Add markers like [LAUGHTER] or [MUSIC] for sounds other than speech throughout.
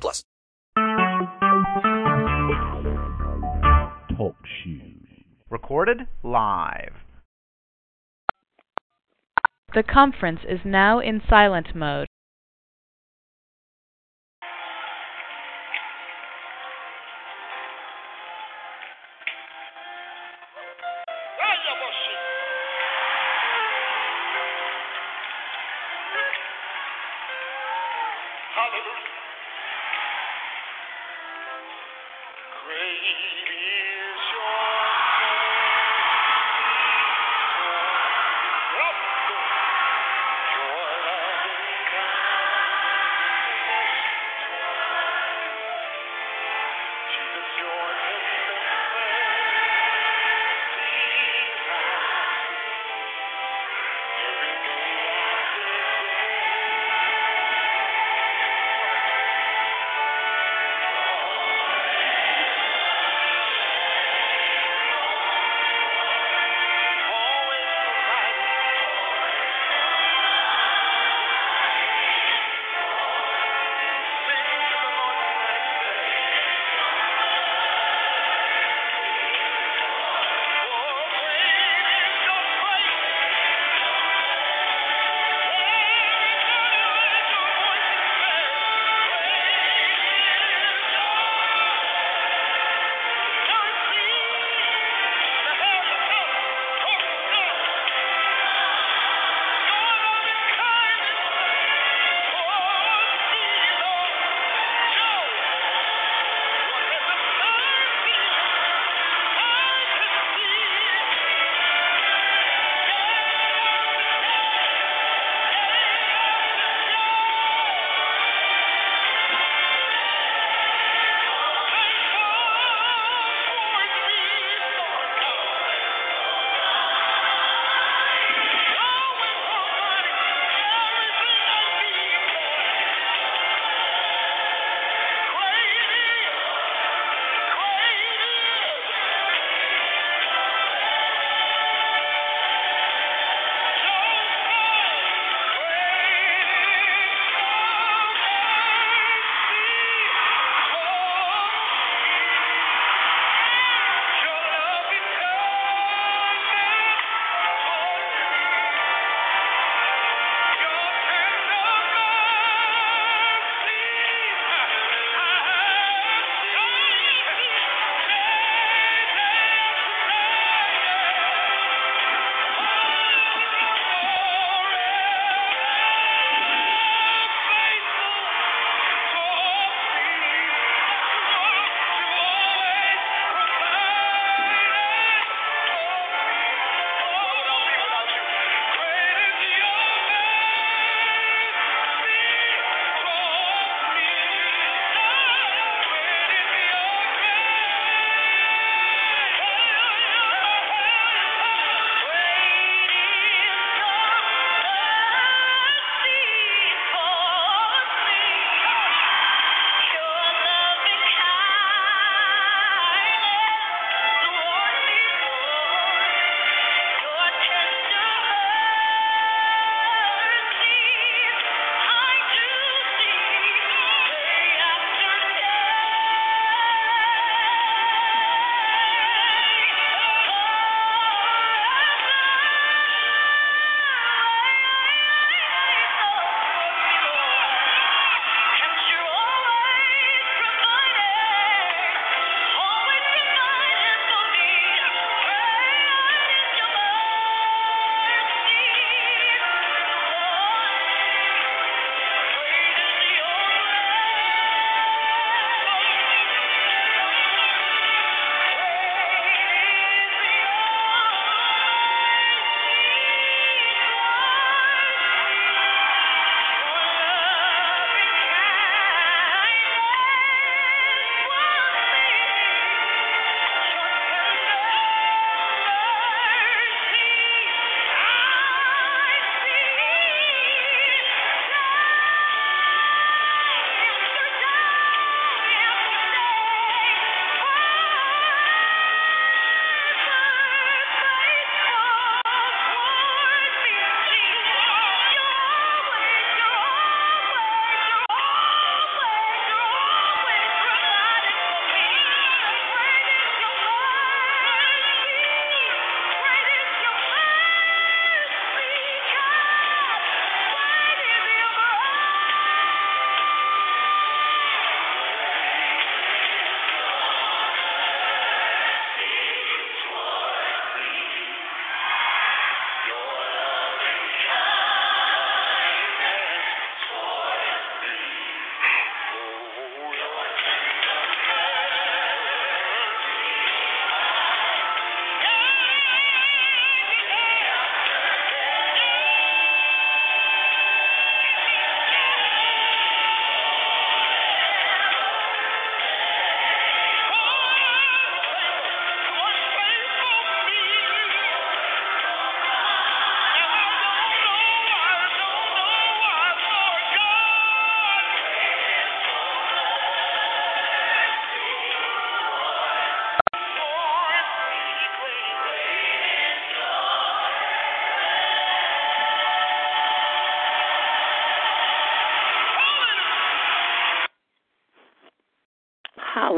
plus. Talk shoes. Recorded live. The conference is now in silent mode.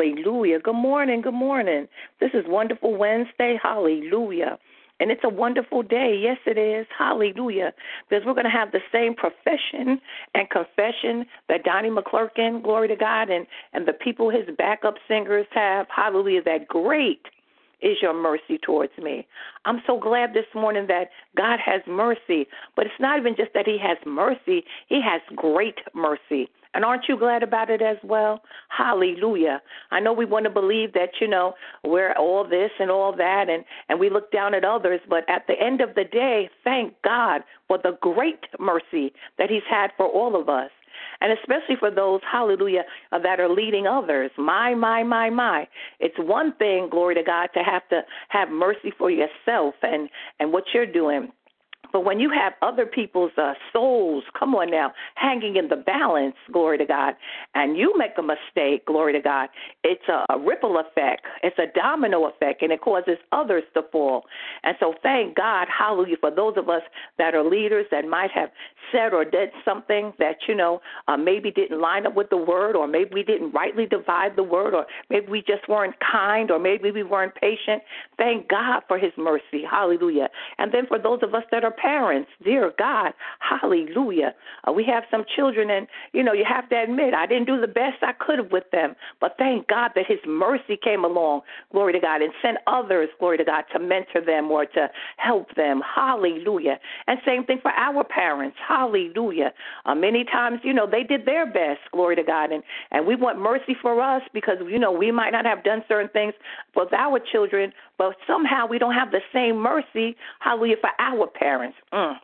Hallelujah. Good morning. Good morning. This is Wonderful Wednesday. Hallelujah. And it's a wonderful day. Yes, it is. Hallelujah. Because we're going to have the same profession and confession that Donnie McClurkin, glory to God, and, and the people his backup singers have. Hallelujah. That great is your mercy towards me. I'm so glad this morning that God has mercy. But it's not even just that He has mercy, He has great mercy. And aren't you glad about it as well? Hallelujah. I know we want to believe that, you know, we're all this and all that and, and we look down at others, but at the end of the day, thank God for the great mercy that He's had for all of us and especially for those, hallelujah, uh, that are leading others. My, my, my, my. It's one thing, glory to God, to have to have mercy for yourself and and what you're doing. But when you have other people's uh, souls, come on now, hanging in the balance, glory to God, and you make a mistake, glory to God, it's a, ripple effect. It's a domino effect, and it causes others to fall. And so thank God, hallelujah, for those of us that are leaders that might have said or did something that, you know, uh, maybe didn't line up with the word, or maybe we didn't rightly divide the word, or maybe we just weren't kind, or maybe we weren't patient. Thank God for his mercy. Hallelujah. And then for those of us that are parents, dear God, hallelujah. Uh, we have some children, and you know, you have to admit, I didn't do the best I could have with them, but thank God that His mercy came along, glory to God, and sent others, glory to God, to mentor them or to help them, hallelujah. And same thing for our parents, hallelujah. Uh, many times, you know, they did their best, glory to God, and and we want mercy for us because you know we might not have done certain things with our children, but somehow we don't have the same mercy, hallelujah, for our parents. Mm.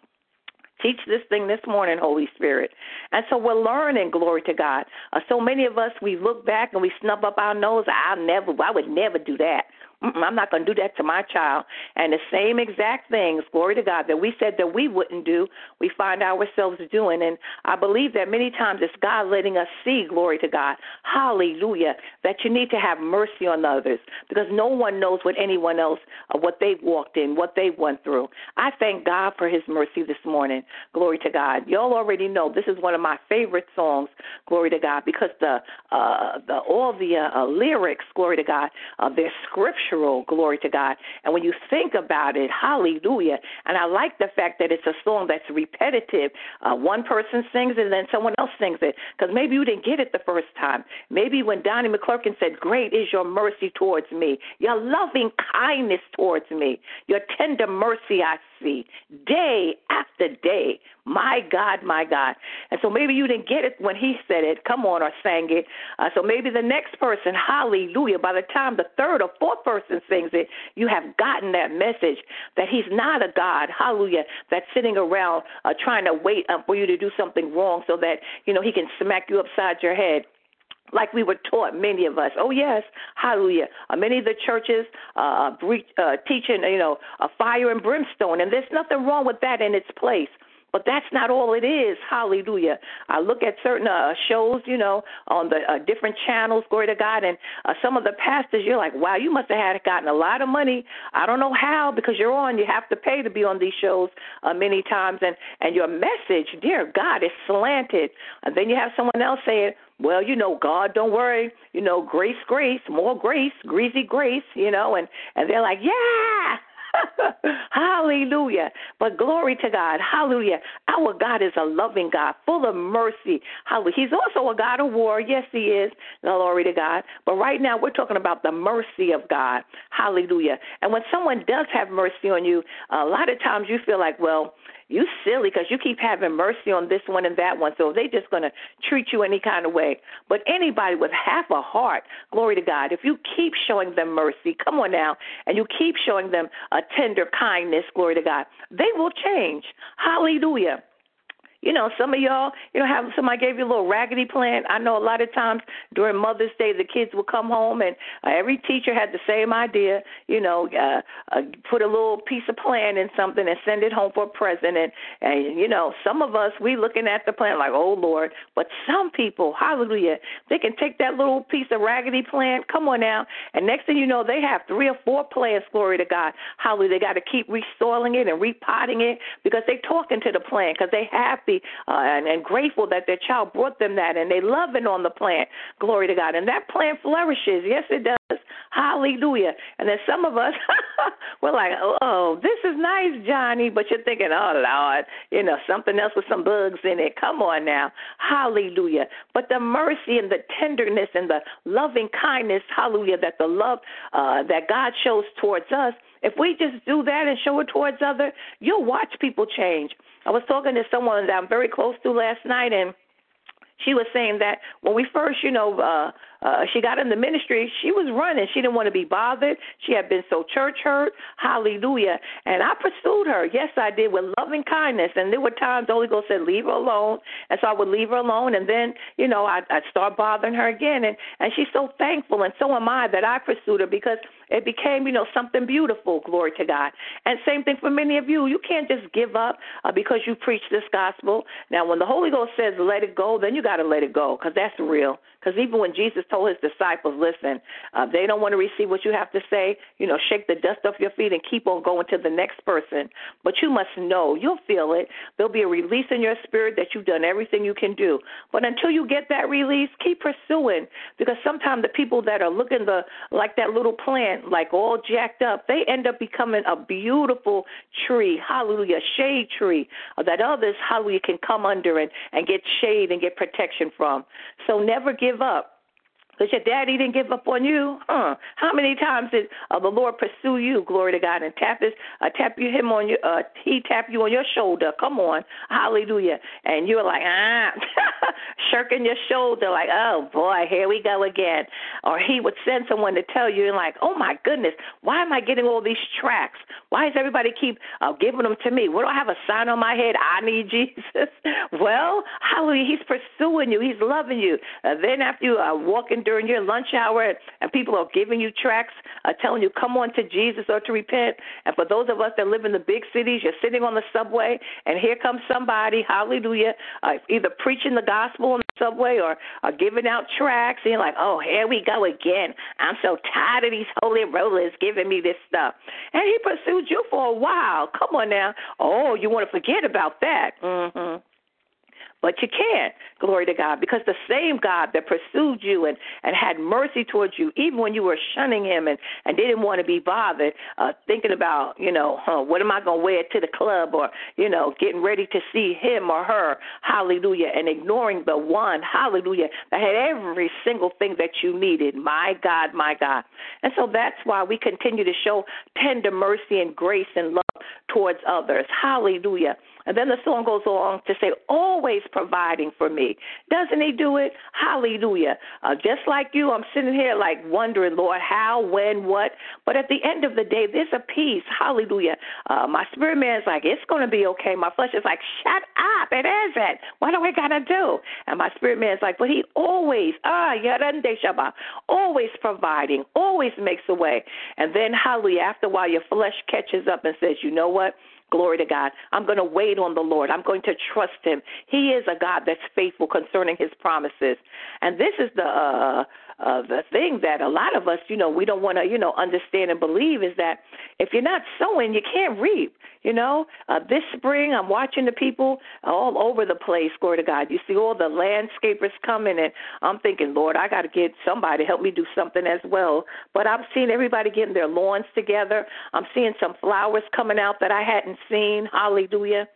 Teach this thing this morning, Holy Spirit. And so we're learning, glory to God. Uh, so many of us, we look back and we snub up our nose. I'll never, I would never do that. I'm not going to do that to my child. And the same exact things, glory to God, that we said that we wouldn't do, we find ourselves doing. And I believe that many times it's God letting us see, glory to God, hallelujah, that you need to have mercy on others because no one knows what anyone else, uh, what they've walked in, what they went through. I thank God for his mercy this morning. Glory to God. Y'all already know this is one of my favorite songs, glory to God, because the, uh, the all the uh, lyrics, glory to God, uh, they're scripture scriptural, glory to God. And when you think about it, hallelujah. And I like the fact that it's a song that's repetitive. Uh, one person sings it and then someone else sings it. Because maybe you didn't get it the first time. Maybe when Donnie McClurkin said, Great is your mercy towards me, your loving kindness towards me, your tender mercy I see day after day. My God, my God. And so maybe you didn't get it when he said it, come on, or sang it. Uh, so maybe the next person, hallelujah, by the time the third or fourth person sings it, you have gotten that message that he's not a God, hallelujah, that's sitting around uh, trying to wait uh, for you to do something wrong so that, you know, he can smack you upside your head like we were taught, many of us. Oh yes, hallelujah. Uh, many of the churches uh, bre- uh, teaching, you know, a fire and brimstone, and there's nothing wrong with that in its place. But that's not all it is. Hallelujah. I look at certain uh, shows, you know, on the uh, different channels, glory to God, and uh, some of the pastors, you're like, wow, you must have had gotten a lot of money. I don't know how because you're on. You have to pay to be on these shows uh, many times, and and your message, dear God, is slanted. And then you have someone else saying, well, you know, God, don't worry, you know, grace, grace, more grace, greasy grace, you know, and and they're like, yeah. [LAUGHS] Hallelujah. But glory to God. Hallelujah. Our God is a loving God, full of mercy. Hallelujah. He's also a God of war. Yes, He is. Glory to God. But right now, we're talking about the mercy of God. Hallelujah. And when someone does have mercy on you, a lot of times you feel like, well, you silly because you keep having mercy on this one and that one. So they're just going to treat you any kind of way. But anybody with half a heart, glory to God, if you keep showing them mercy, come on now, and you keep showing them a tender kindness, glory to God, they will change. Hallelujah. You know, some of y'all, you know, have somebody gave you a little raggedy plan. I know a lot of times during Mother's Day, the kids will come home, and uh, every teacher had the same idea. You know, uh, uh, put a little piece of plan in something and send it home for a present. And and you know, some of us we looking at the plan like, oh Lord, but some people, Hallelujah, they can take that little piece of raggedy plan. Come on now, and next thing you know, they have three or four plans. Glory to God, Hallelujah. They got to keep resoiling it and repotting it because they talking to the plan because they have happy uh, and, and grateful that their child brought them that, and they loving on the plant. Glory to God, and that plant flourishes. Yes, it does. Hallelujah. And then some of us, [LAUGHS] we're like, oh, this is nice, Johnny, but you're thinking, oh Lord, you know, something else with some bugs in it. Come on now, Hallelujah. But the mercy and the tenderness and the loving kindness, Hallelujah, that the love uh, that God shows towards us if we just do that and show it towards other, you'll watch people change. I was talking to someone that I'm very close to last night, and she was saying that when we first, you know, uh, uh, she got in the ministry, she was running. She didn't want to be bothered. She had been so church hurt. Hallelujah. And I pursued her. Yes, I did with loving kindness. And there were times the Holy Ghost said, leave her alone. And so I would leave her alone. And then, you know, I'd, I'd start bothering her again. And, and she's so thankful. And so am I that I pursued her because it became, you know, something beautiful. Glory to God. And same thing for many of you. You can't just give up uh, because you preach this gospel. Now, when the Holy Ghost says let it go, then you got to let it go because that's real. Because even when Jesus told his disciples, listen, uh, they don't want to receive what you have to say, you know, shake the dust off your feet and keep on going to the next person. But you must know, you'll feel it. There'll be a release in your spirit that you've done everything you can do. But until you get that release, keep pursuing. Because sometimes the people that are looking the like that little plant, like all jacked up, they end up becoming a beautiful tree, hallelujah, shade tree uh, that others, hallelujah, can come under and, and get shade and get protection from. So never give up. Because your daddy didn't give up on you, huh? How many times did uh, the Lord pursue you, glory to God, and tap his, uh, tap you him on your, uh, he tap you on your shoulder? Come on, hallelujah! And you're like, ah, [LAUGHS] shirking your shoulder, like, oh boy, here we go again. Or he would send someone to tell you, and like, oh my goodness, why am I getting all these tracts? Why does everybody keep uh, giving them to me? What do I have a sign on my head? I need Jesus. [LAUGHS] well, hallelujah, he's pursuing you, he's loving you. Uh, then after you are walking during your lunch hour and people are giving you tracts, uh, telling you, come on to Jesus or to repent. And for those of us that live in the big cities, you're sitting on the subway and here comes somebody, hallelujah, uh, either preaching the gospel on the subway or, or giving out tracts. And you're like, oh, here we go again. I'm so tired of these holy rollers giving me this stuff. And he pursued you for a while. Come on now. Oh, you want to forget about that. Mm-hmm. But you can't, glory to God, because the same God that pursued you and, and had mercy towards you, even when you were shunning him and, and didn't want to be bothered, uh, thinking about, you know, huh, what am I going to wear to the club or, you know, getting ready to see him or her, hallelujah, and ignoring the one, hallelujah, that had every single thing that you needed. My God, my God. And so that's why we continue to show tender mercy and grace and love towards others. Hallelujah. And then the song goes on to say, always providing for me. Doesn't he do it? Hallelujah. Uh, just like you, I'm sitting here like wondering, Lord, how, when, what. But at the end of the day, there's a peace. Hallelujah. Uh, my spirit man is like, it's going to be okay. My flesh is like, shut up. It isn't. What do we to do? And my spirit man is like, but he always, ah, shaba, always providing, always makes a way. And then, hallelujah, after a while, your flesh catches up and says, you know what? Glory to God. I'm going to wait on the Lord. I'm going to trust Him. He is a God that's faithful concerning His promises. And this is the uh, uh, the thing that a lot of us, you know, we don't want to, you know, understand and believe is that if you're not sowing, you can't reap. You know, uh, this spring I'm watching the people all over the place. Glory to God. You see all the landscapers coming, and I'm thinking, Lord, I got to get somebody to help me do something as well. But I'm seeing everybody getting their lawns together. I'm seeing some flowers coming out that I hadn't seen. Hallelujah.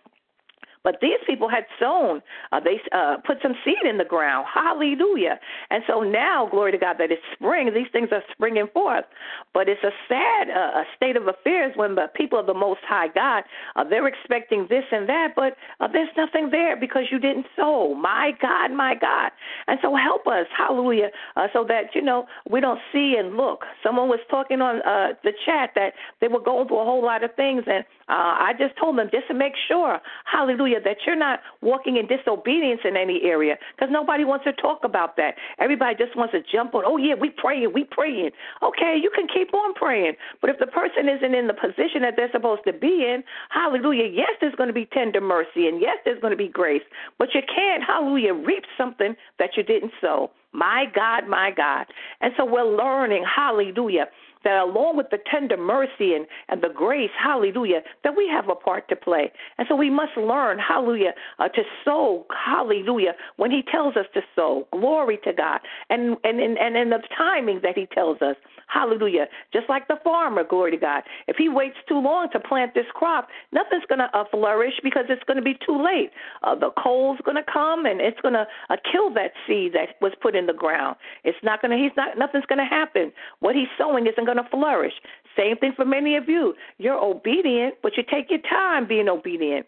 But these people had sown, uh, they uh, put some seed in the ground. Hallelujah. And so now, glory to God, that it's spring, these things are springing forth. But it's a sad uh, state of affairs when the people of the Most High God, uh, they're expecting this and that, but uh, there's nothing there because you didn't sow. My God, my God. And so help us, hallelujah, uh, so that, you know, we don't see and look. Someone was talking on uh, the chat that they were going through a whole lot of things, and uh, I just told them just to make sure, hallelujah, that you're not walking in disobedience in any area because nobody wants to talk about that. Everybody just wants to jump on, oh, yeah, we praying, we praying. Okay, you can keep on praying. But if the person isn't in the position that they're supposed to be in, hallelujah, yes, there's going to be tender mercy and yes, there's going to be grace. But you can't, hallelujah, reap something that you didn't sow. My God, my God. And so we're learning, hallelujah, that along with the tender mercy and, and the grace, hallelujah, that we have a part to play. And so we must learn, hallelujah, uh, to sow, hallelujah, when He tells us to sow. Glory to God. And, and, and, and in the timing that He tells us. Hallelujah. Just like the farmer, glory to God. If he waits too long to plant this crop, nothing's going to uh, flourish because it's going to be too late. Uh, the cold's going to come and it's going to uh, kill that seed that was put in the ground. It's not going to. He's not. Nothing's going to happen. What he's sowing isn't going to flourish. Same thing for many of you. You're obedient, but you take your time being obedient.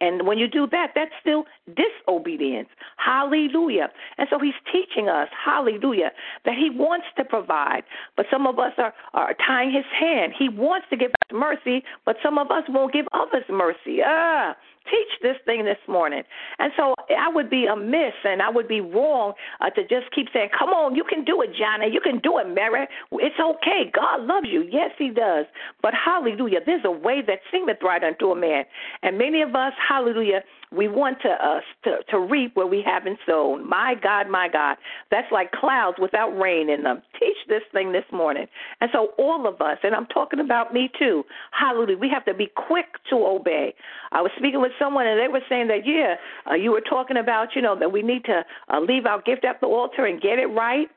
And when you do that, that's still disobedience. Hallelujah. And so he's teaching us, hallelujah, that he wants to provide. But some of us are, are tying his hand. He wants to give mercy, but some of us won't give others mercy. Ah, teach this thing this morning. And so I would be amiss and I would be wrong uh, to just keep saying, come on, you can do it, Johnny. You can do it, Mary. It's okay. God loves you. Yes, he does. But hallelujah, there's a way that seemeth right unto a man. And many of us, hallelujah, we want to, uh, to to reap where we haven't sown. My God, my God, that's like clouds without rain in them. Teach this thing this morning, and so all of us, and I'm talking about me too. Hallelujah. We have to be quick to obey. I was speaking with someone, and they were saying that yeah, uh, you were talking about you know that we need to uh, leave our gift at the altar and get it right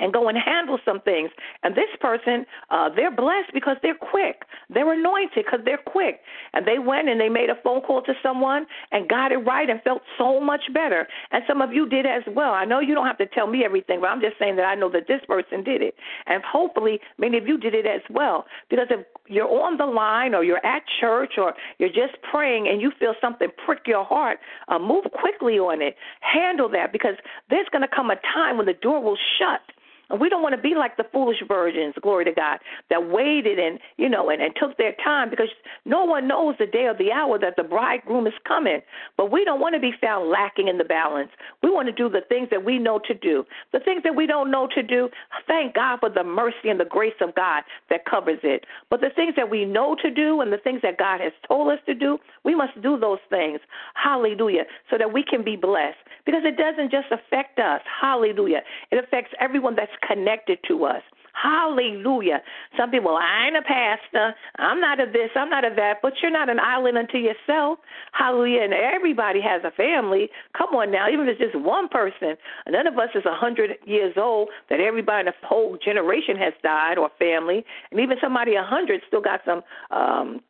and go and handle some things. And this person, uh, they're blessed because they're quick. They're anointed because they're quick. And they went and they made a phone call to someone and got it right and felt so much better. And some of you did as well. I know you don't have to tell me everything, but I'm just saying that I know that this person did it. And hopefully many of you did it as well. Because if you're on the line or you're at church or you're just praying and you feel something prick your heart, uh, move quickly on it. Handle that because there's going to come a time when the door will shut and we don't want to be like the foolish virgins, glory to God, that waited and you know and, and took their time because no one knows the day or the hour that the bridegroom is coming. But we don't want to be found lacking in the balance. We want to do the things that we know to do. The things that we don't know to do, thank God for the mercy and the grace of God that covers it. But the things that we know to do and the things that God has told us to do, we must do those things. Hallelujah. So that we can be blessed. Because it doesn't just affect us. Hallelujah. It affects everyone that's connected to us. Hallelujah. Some people, I ain't a pastor. I'm not a this. I'm not a that. But you're not an island unto yourself. Hallelujah. And everybody has a family. Come on now. Even if it's just one person, none of us is a hundred years old. That everybody in the whole generation has died or family, and even somebody a hundred still got some um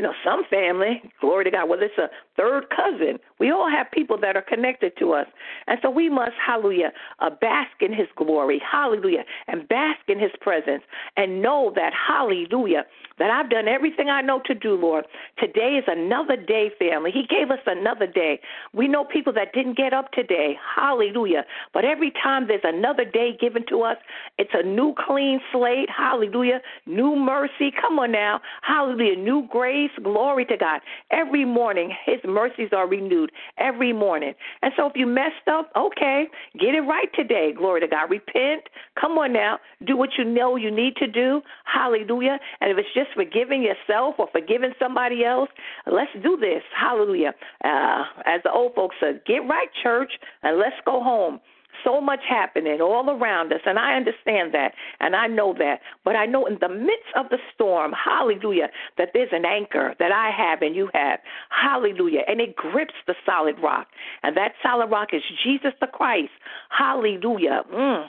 you know, some family, glory to God, whether it's a third cousin, we all have people that are connected to us. And so we must, hallelujah, uh, bask in his glory, hallelujah, and bask in his presence and know that, hallelujah, that I've done everything I know to do, Lord. Today is another day, family. He gave us another day. We know people that didn't get up today, hallelujah. But every time there's another day given to us, it's a new clean slate, hallelujah, new mercy. Come on now, hallelujah, new grace Glory to God. Every morning, His mercies are renewed every morning. And so if you messed up, okay, get it right today. Glory to God. Repent. Come on now. Do what you know you need to do. Hallelujah. And if it's just forgiving yourself or forgiving somebody else, let's do this. Hallelujah. Uh, as the old folks said, get right, church, and let's go home so much happening all around us, and I understand that, and I know that. But I know in the midst of the storm, hallelujah, that there's an anchor that I have and you have, hallelujah, and it grips the solid rock, and that solid rock is Jesus the Christ, hallelujah. Mm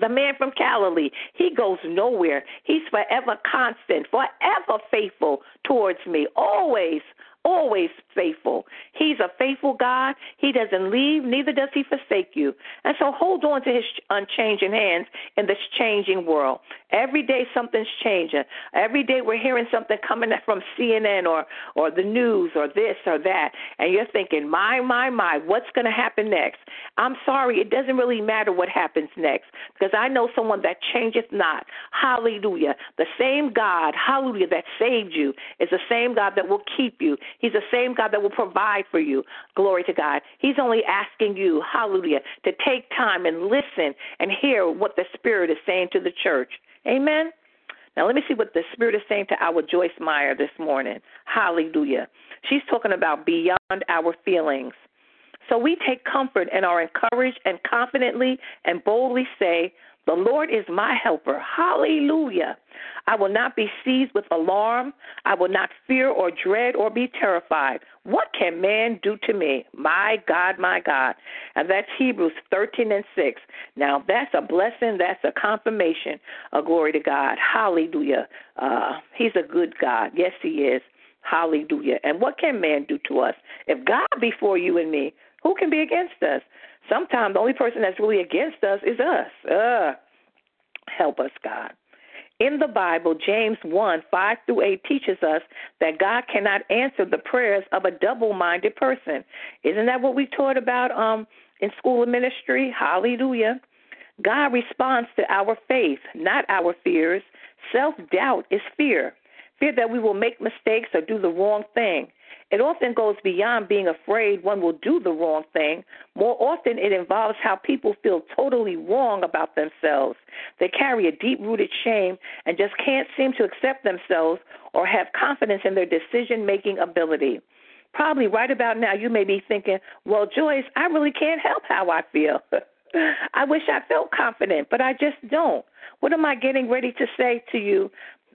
the man from Galilee. He goes nowhere. He's forever constant, forever faithful towards me, always always faithful. He's a faithful God. He doesn't leave, neither does he forsake you. And so hold on to his unchanging hands in this changing world. Every day something's changing. Every day we're hearing something coming [LAUGHS] from CNN or or the news or this or that, and you're thinking, "My, my, my, what's going to happen next?" I'm sorry, it doesn't really matter what happens next because I know someone that changeth not. Hallelujah. The same God, hallelujah, that saved you is the same God that will keep you. He's the same God that will provide for you. Glory to God. He's only asking you, hallelujah, to take time and listen and hear what the Spirit is saying to the church. Amen. Now, let me see what the Spirit is saying to our Joyce Meyer this morning. Hallelujah. She's talking about beyond our feelings. So we take comfort and are encouraged and confidently and boldly say, The Lord is my helper. Hallelujah. I will not be seized with alarm. I will not fear or dread or be terrified. What can man do to me? My God, my God. And that's Hebrews 13 and 6. Now, that's a blessing. That's a confirmation. A glory to God. Hallelujah. Uh, he's a good God. Yes, he is. Hallelujah. And what can man do to us? If God be for you and me, who can be against us? Sometimes the only person that's really against us is us. Uh, help us, God. In the Bible, James 1 5 through 8 teaches us that God cannot answer the prayers of a double minded person. Isn't that what we taught about um, in school of ministry? Hallelujah. God responds to our faith, not our fears. Self doubt is fear fear that we will make mistakes or do the wrong thing. It often goes beyond being afraid one will do the wrong thing. More often, it involves how people feel totally wrong about themselves. They carry a deep rooted shame and just can't seem to accept themselves or have confidence in their decision making ability. Probably right about now, you may be thinking, Well, Joyce, I really can't help how I feel. [LAUGHS] I wish I felt confident, but I just don't. What am I getting ready to say to you?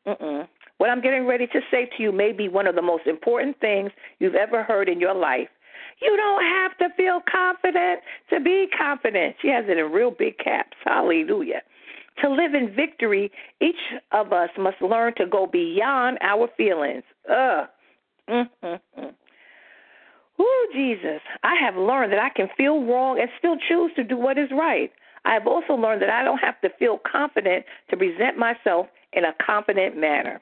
Mm-mm. What I'm getting ready to say to you may be one of the most important things you've ever heard in your life. You don't have to feel confident to be confident. She has it in real big caps. Hallelujah. To live in victory, each of us must learn to go beyond our feelings. Ugh. Mm-hmm. Ooh, Jesus. I have learned that I can feel wrong and still choose to do what is right. I have also learned that I don't have to feel confident to present myself in a confident manner.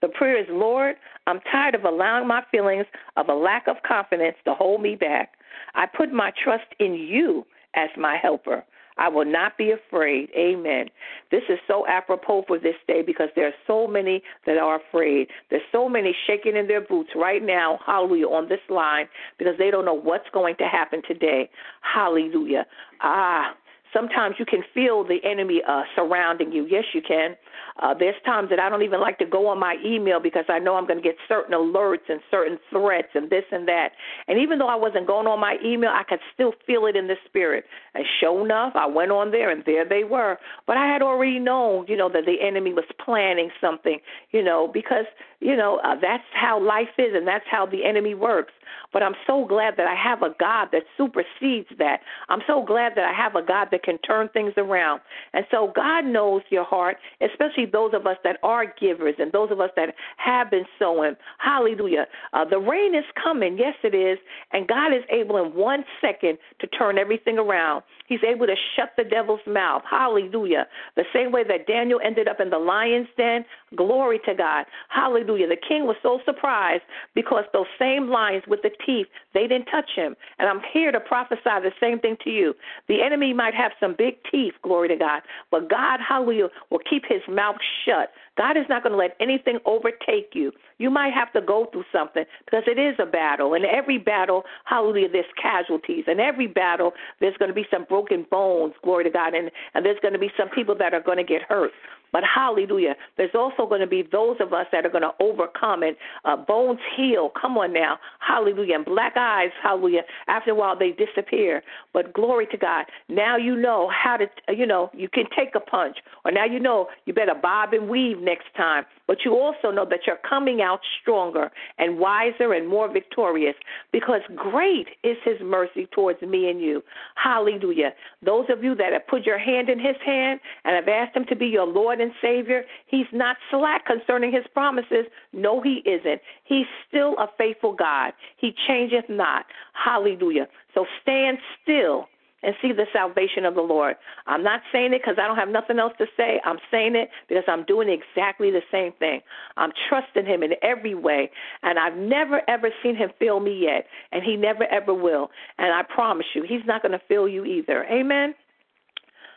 The prayer is, Lord, I'm tired of allowing my feelings of a lack of confidence to hold me back. I put my trust in you as my helper. I will not be afraid. Amen. This is so apropos for this day because there are so many that are afraid. There's so many shaking in their boots right now, hallelujah, on this line because they don't know what's going to happen today. Hallelujah. Ah, Sometimes you can feel the enemy uh, surrounding you. Yes, you can. Uh, there's times that I don't even like to go on my email because I know I'm going to get certain alerts and certain threats and this and that. And even though I wasn't going on my email, I could still feel it in the spirit. And sure enough, I went on there and there they were. But I had already known, you know, that the enemy was planning something, you know, because, you know, uh, that's how life is and that's how the enemy works. But I'm so glad that I have a God that supersedes that. I'm so glad that I have a God that can turn things around. And so God knows your heart, especially those of us that are givers and those of us that have been sowing. Hallelujah. Uh, the rain is coming. Yes, it is. And God is able in one second to turn everything around. He's able to shut the devil's mouth. Hallelujah. The same way that Daniel ended up in the lion's den. Glory to God. Hallelujah. The king was so surprised because those same lions with the teeth, they didn't touch him. And I'm here to prophesy the same thing to you. The enemy might have some big teeth, glory to God, but God, hallelujah, will keep his mouth shut. God is not going to let anything overtake you. You might have to go through something because it is a battle. And every battle, hallelujah, there's casualties. And every battle, there's going to be some broken bones, glory to God. And, and there's going to be some people that are going to get hurt. But hallelujah, there's also going to be those of us that are going to overcome and uh, bones heal. Come on now, hallelujah. And black eyes, hallelujah. After a while, they disappear. But glory to God. Now you know how to, you know, you can take a punch, or now you know you better bob and weave next time. But you also know that you're coming out stronger and wiser and more victorious because great is His mercy towards me and you. Hallelujah. Those of you that have put your hand in His hand and have asked Him to be your Lord and Savior, He's not slack concerning His promises. No, He isn't. He's still a faithful God. He changeth not. Hallelujah. So stand still and see the salvation of the Lord. I'm not saying it because I don't have nothing else to say. I'm saying it because I'm doing exactly the same thing. I'm trusting Him in every way, and I've never ever seen Him fail me yet, and He never ever will. And I promise you, He's not going to fail you either. Amen.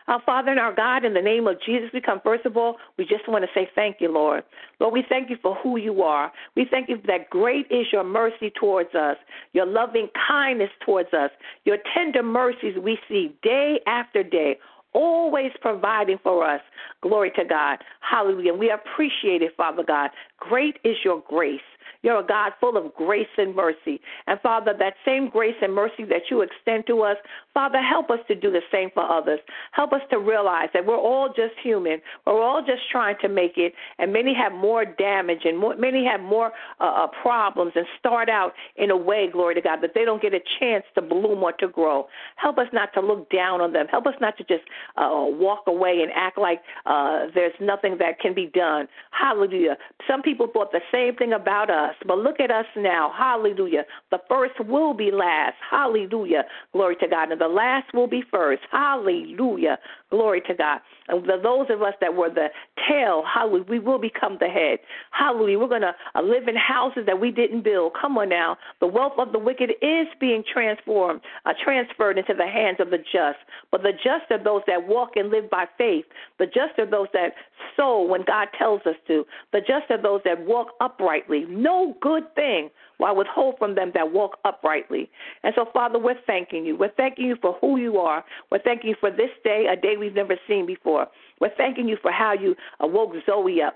Our Father and our God, in the name of Jesus, we come first of all, we just want to say thank you, Lord. Lord, we thank you for who you are. We thank you that great is your mercy towards us, your loving kindness towards us, your tender mercies we see day after day always providing for us. Glory to God. Hallelujah. We appreciate it, Father God. Great is your grace. You're a God full of grace and mercy. And Father, that same grace and mercy that you extend to us, Father, help us to do the same for others. Help us to realize that we're all just human. We're all just trying to make it, and many have more damage and more, many have more uh, uh, problems and start out in a way, glory to God, that they don't get a chance to bloom or to grow. Help us not to look down on them. Help us not to just uh, walk away and act like uh, there's nothing that can be done. Hallelujah. Some people thought the same thing about us, but look at us now. Hallelujah. The first will be last. Hallelujah. Glory to God. And the last will be first. Hallelujah. Glory to God. And those of us that were the tail, hallelujah, we will become the head. Hallelujah. We're going to uh, live in houses that we didn't build. Come on now. The wealth of the wicked is being transformed, uh, transferred into the hands of the just. But the just are those that walk and live by faith. The just are those that sow when God tells us to. The just are those that walk uprightly. No good thing I withhold from them that walk uprightly. And so, Father, we're thanking you. We're thanking you for who you are. We're thanking you for this day, a day we've never seen before. We're thanking you for how you awoke Zoe up.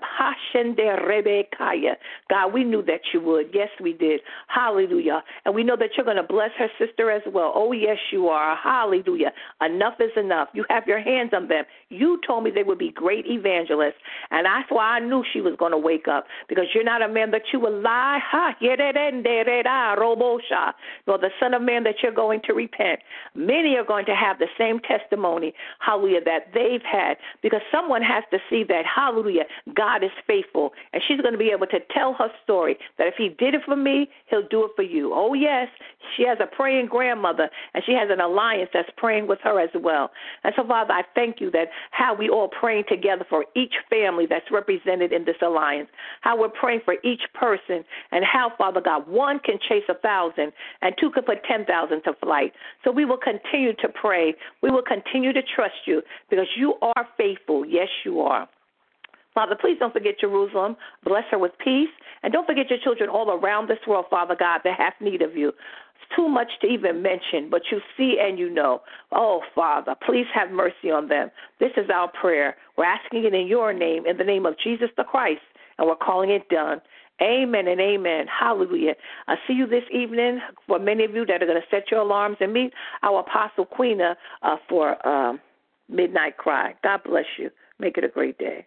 God, we knew that you would. Yes, we did. Hallelujah. And we know that you're going to bless her sister as well. Oh, yes, you are. Hallelujah. Enough is enough. You have your hands on them. You told me they would be great evangelists. And that's why I knew she was going to wake up because you're not a man that you will lie. Ha, nor the Son of Man that you're going to repent. Many are going to have the same testimony, hallelujah, that they've had because someone has to see that, hallelujah, God is faithful. And she's going to be able to tell her story that if He did it for me, He'll do it for you. Oh, yes, she has a praying grandmother, and she has an alliance that's praying with her as well. And so, Father, I thank you that how we all praying together for each family that's represented in this alliance, how we're praying for each person, and how, Father God, one can chase a thousand and two can put 10,000 to flight. So we will continue to pray. We will continue to trust you because you are faithful. Yes, you are. Father, please don't forget Jerusalem. Bless her with peace. And don't forget your children all around this world, Father God, that have need of you. It's too much to even mention, but you see and you know. Oh, Father, please have mercy on them. This is our prayer. We're asking it in your name, in the name of Jesus the Christ, and we're calling it done. Amen and amen. Hallelujah. I see you this evening for many of you that are going to set your alarms and meet our Apostle Queena uh, for um, Midnight Cry. God bless you. Make it a great day.